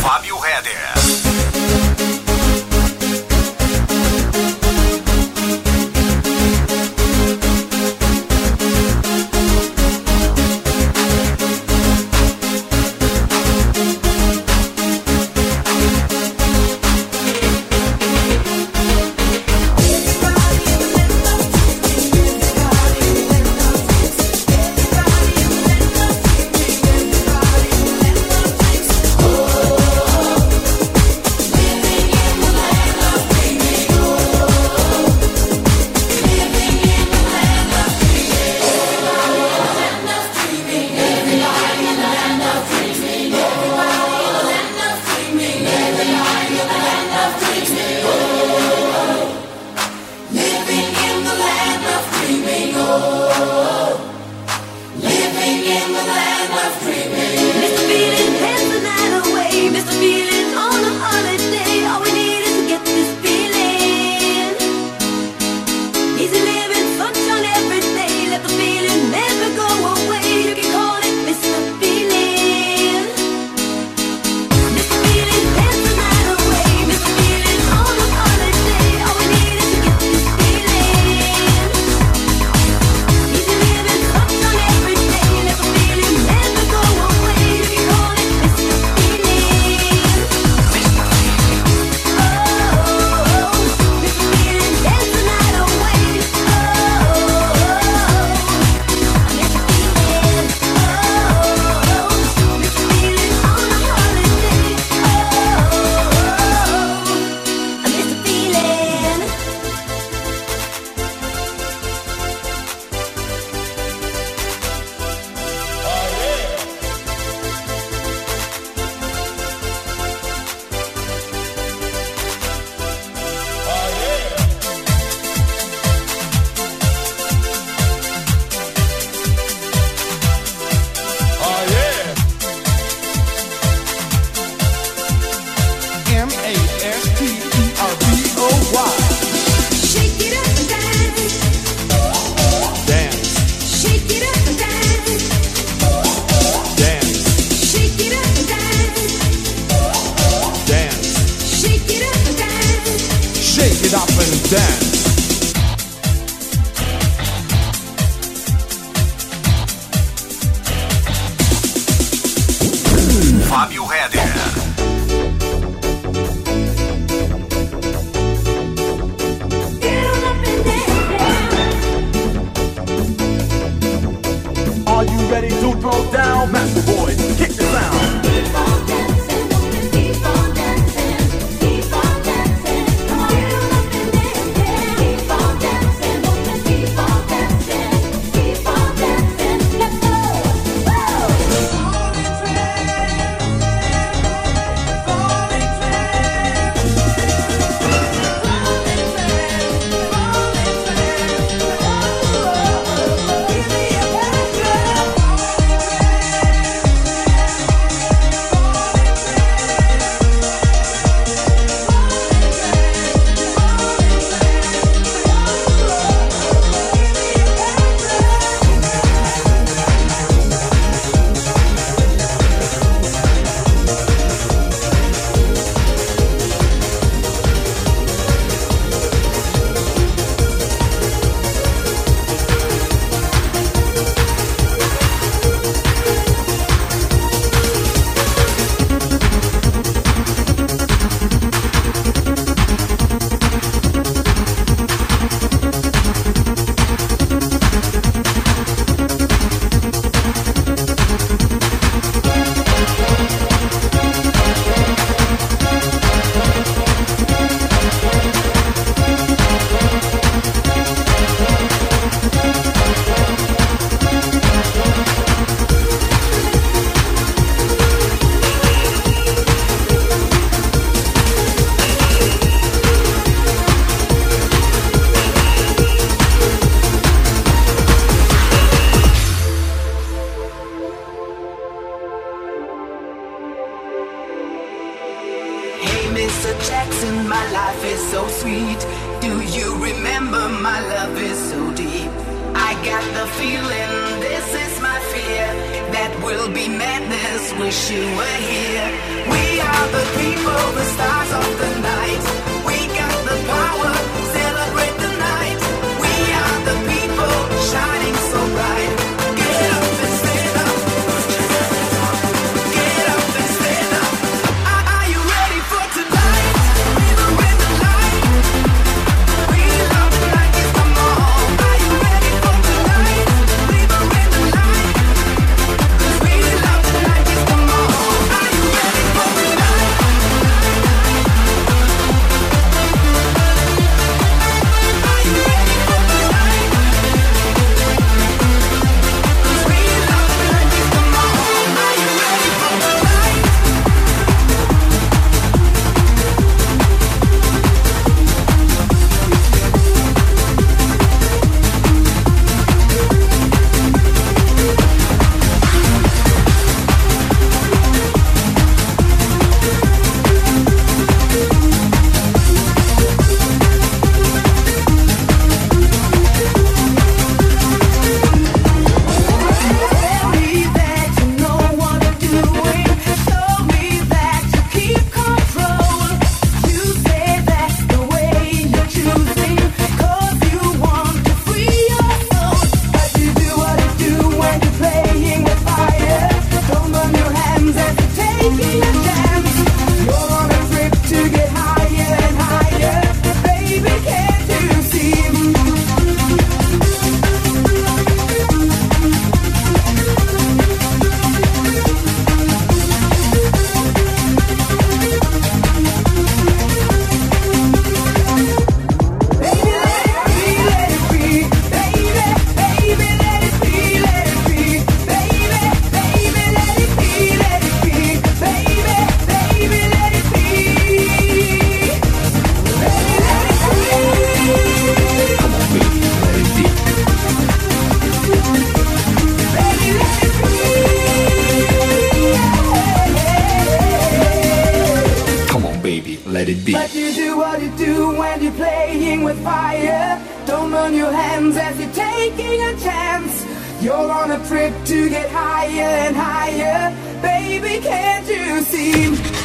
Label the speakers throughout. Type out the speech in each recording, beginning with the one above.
Speaker 1: Fábio
Speaker 2: Reder.
Speaker 3: But you do what you do when you're playing with fire. Don't burn your hands as you're taking a chance. You're on a trip to get higher and higher. Baby, can't you see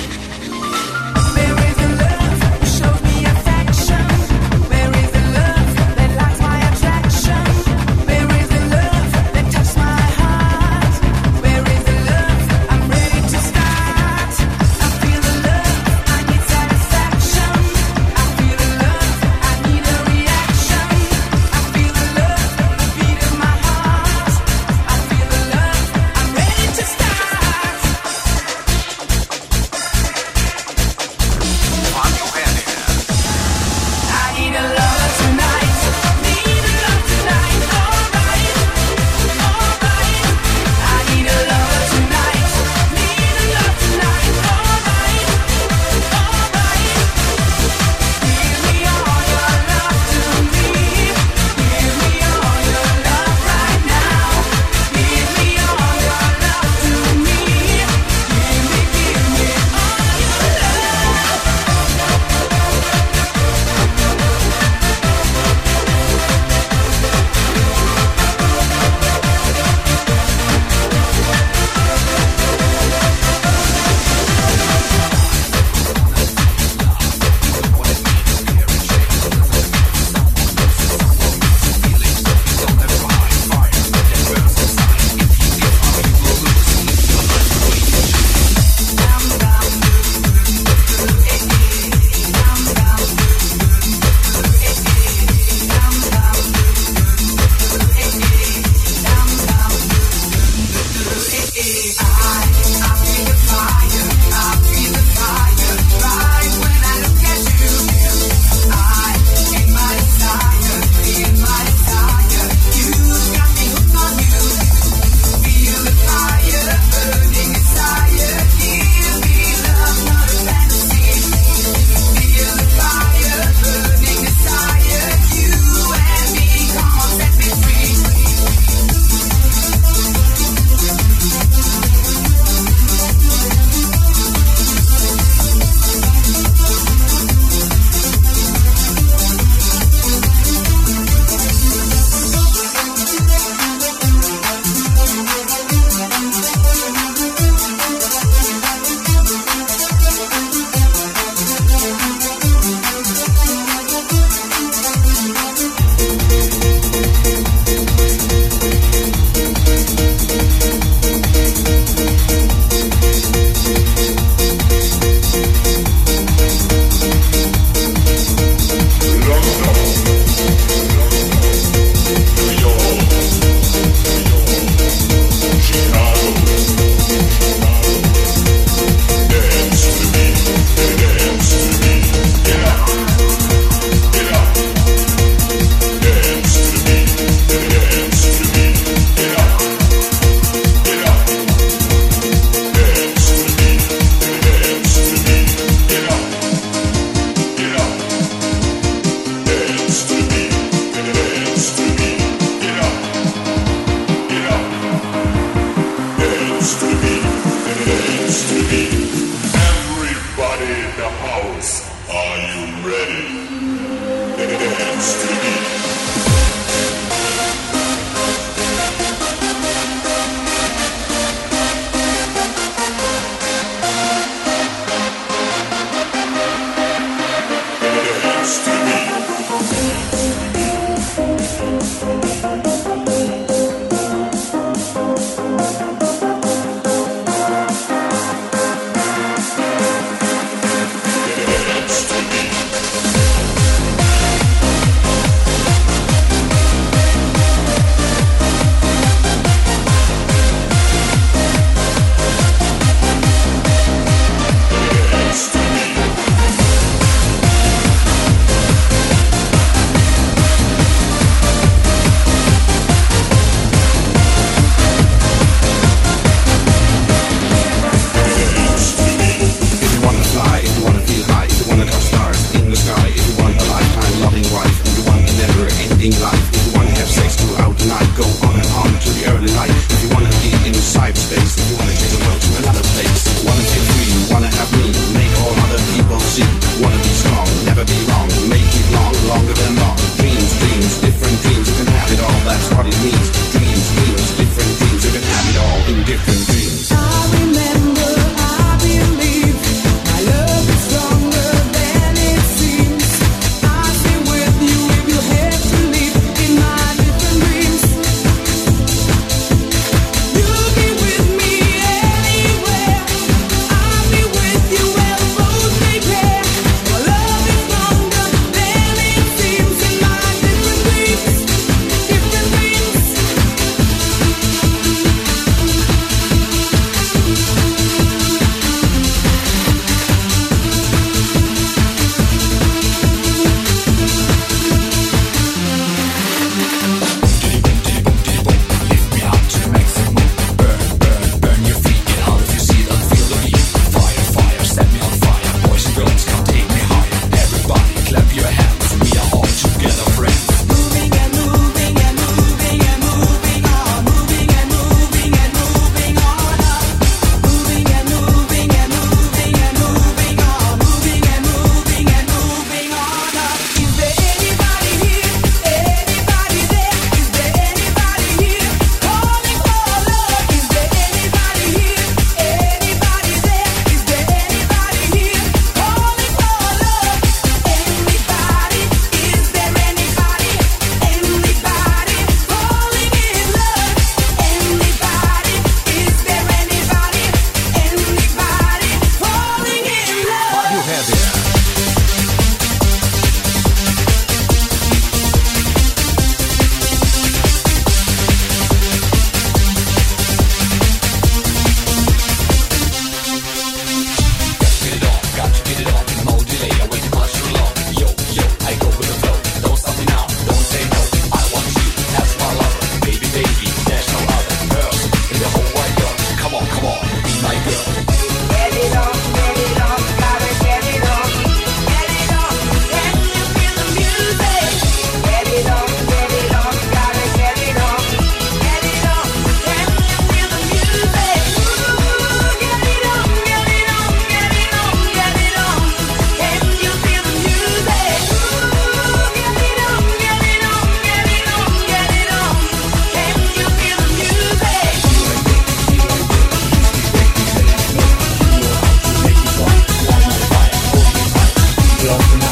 Speaker 3: Welcome.